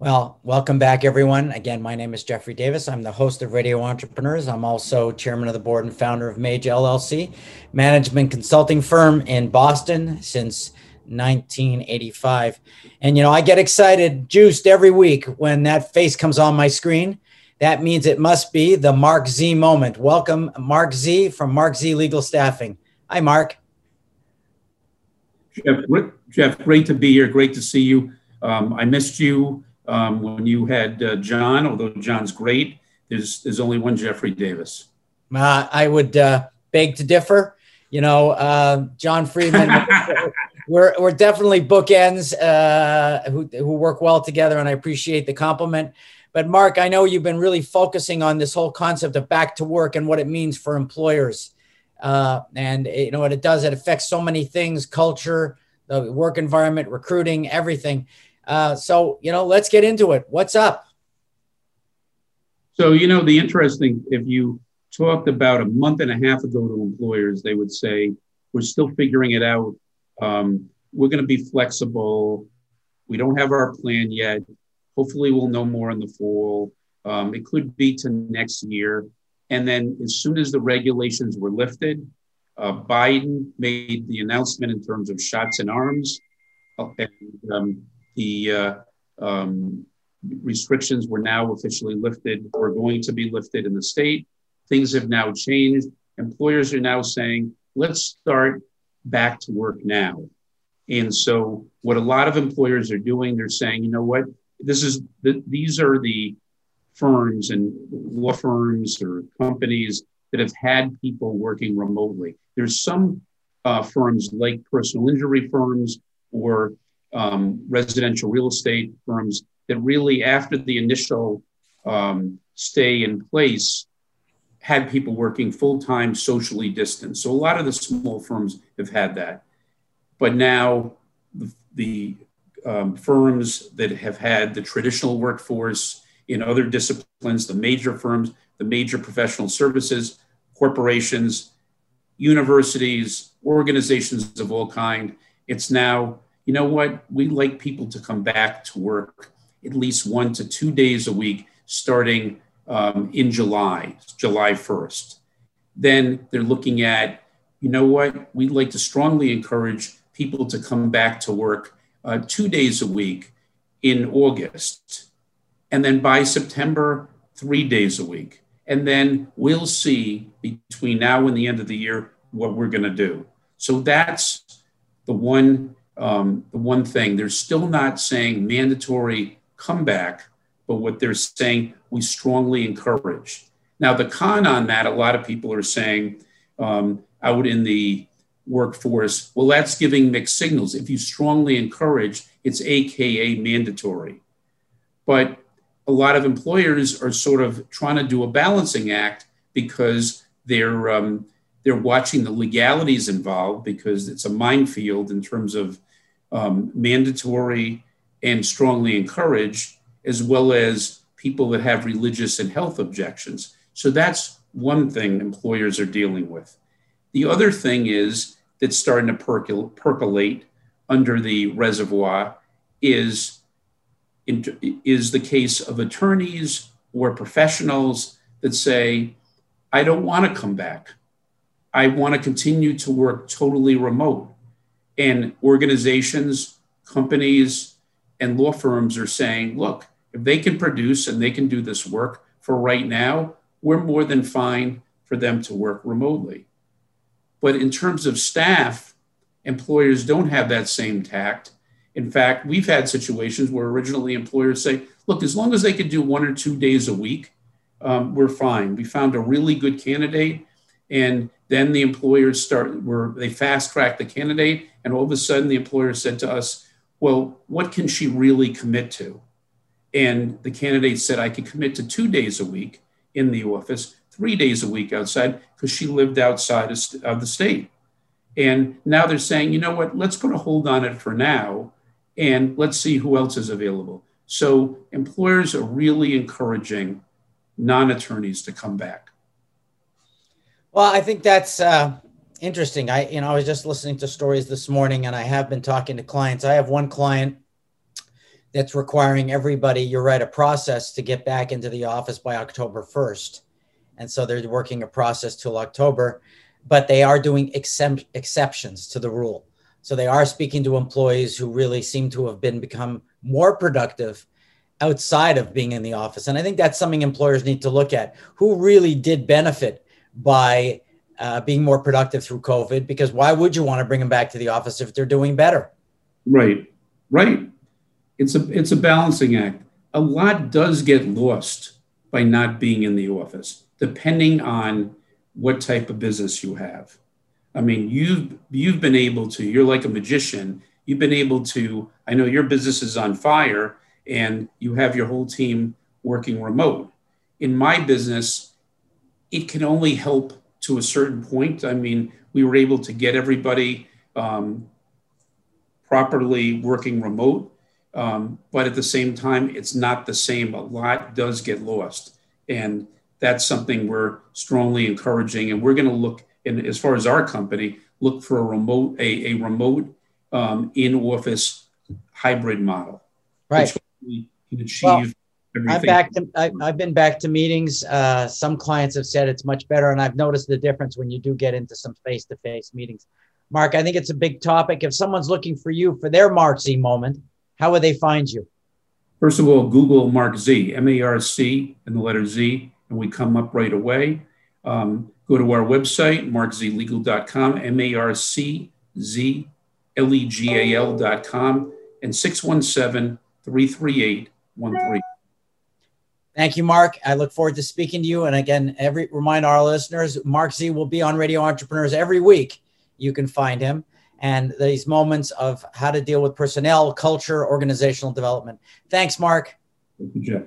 Well, welcome back, everyone. Again, my name is Jeffrey Davis. I'm the host of Radio Entrepreneurs. I'm also chairman of the board and founder of Mage LLC, management consulting firm in Boston since 1985. And, you know, I get excited, juiced every week when that face comes on my screen. That means it must be the Marc Z moment. Welcome, Marc Z from Marc Z Legal Staffing. Hi, Marc. Jeff, Jeff great to be here. Great to see you. Um, I missed you um, when you had uh, John, although John's great. There's, there's only one Jeffrey Davis. Uh, I would uh, beg to differ. You know, uh, John Friedman, we're, we're definitely bookends uh, who, who work well together, and I appreciate the compliment. But Marc, I know you've been really focusing on this whole concept of back to work and what it means for employers. Uh, and you know what it does, it affects so many things, culture, the work environment, recruiting, everything. Uh, so, you know, let's get into it. What's up? So, you know, the interesting, if you talked about a month and a half ago to employers, they would say, we're still figuring it out. Um, we're going to be flexible. We don't have our plan yet. Hopefully, we'll know more in the fall. Um, it could be to next year. And then, as soon as the regulations were lifted, uh, Biden made the announcement in terms of shots in arms. Uh, and um, the uh, um, restrictions were now officially lifted or going to be lifted in the state. Things have now changed. Employers are now saying, let's start back to work now. And so, what a lot of employers are doing, they're saying, you know what, this is the, these are the firms and law firms or companies that have had people working remotely. There's some uh, firms like personal injury firms or um, residential real estate firms that really, after the initial um, stay in place, had people working full time, socially distanced. So a lot of the small firms have had that. But now the, the um, firms that have had the traditional workforce in other disciplines, the major firms, the major professional services, corporations, universities, organizations of all kind, it's now you know what? We like people to come back to work at least one to two days a week starting um, in July, July 1st. Then they're looking at, you know what? We'd like to strongly encourage people to come back to work uh, two days a week in August. And then by September, three days a week. And then we'll see between now and the end of the year what we're going to do. So that's the one um, the one thing. They're still not saying mandatory comeback, but what they're saying we strongly encourage. Now, the con on that, a lot of people are saying um, out in the workforce, well, that's giving mixed signals. If you strongly encourage, it's AKA mandatory. But a lot of employers are sort of trying to do a balancing act because they're um, they're watching the legalities involved because it's a minefield in terms of um, mandatory and strongly encouraged, as well as people that have religious and health objections. So that's one thing employers are dealing with. The other thing is that's starting to percol- percolate under the reservoir is, is the case of attorneys or professionals that say, I don't want to come back. I want to continue to work totally remote. And organizations, companies, and law firms are saying, look, if they can produce and they can do this work for right now, we're more than fine for them to work remotely. But in terms of staff, employers don't have that same tact. In fact, we've had situations where originally employers say, look, as long as they could do one or two days a week, um, we're fine. We found a really good candidate and then the employers start where they fast track the candidate, and all of a sudden the employer said to us, "Well, what can she really commit to?" And the candidate said, "I could commit to two days a week in the office, three days a week outside, because she lived outside of the state." And now they're saying, "You know what? Let's put a hold on it for now, and let's see who else is available." So employers are really encouraging non-attorneys to come back. Well, I think that's uh, interesting. I, you know, I was just listening to stories this morning, and I have been talking to clients. I have one client that's requiring everybody, you're right, a process to get back into the office by October 1st. And so they're working a process till October, but they are doing exceptions to the rule. So they are speaking to employees who really seem to have been become more productive outside of being in the office. And I think that's something employers need to look at. Who really did benefit by uh, being more productive through COVID? Because why would you want to bring them back to the office if they're doing better? Right, right. It's a it's a balancing act. A lot does get lost by not being in the office, depending on what type of business you have. I mean, you've you've been able to. You're like a magician. You've been able to. I know your business is on fire, and you have your whole team working remote. In my business, it can only help to a certain point. I mean, we were able to get everybody um, properly working remote, um, but at the same time, it's not the same. A lot does get lost, and that's something we're strongly encouraging. And we're going to look and as far as our company, look for a remote, a, a remote um, in office hybrid model. Right. Which can achieve well, I'm back to, I, have been back to meetings. Uh, some clients have said it's much better, and I've noticed the difference when you do get into some face to face meetings. Marc, I think it's a big topic. If someone's looking for you for their Marc Z moment, how would they find you? First of all, Google Marc Z, M A R C, and the letter Z, and we come up right away. Um, Go to our website, marczlegal.com, M A R C Z L E G A L.com, and 617 338 13. Thank you, Marc. I look forward to speaking to you. And again, every remind our listeners, Marc Z will be on Radio Entrepreneurs every week. You can find him and these moments of how to deal with personnel, culture, organizational development. Thanks, Marc. Thank you, Jeff.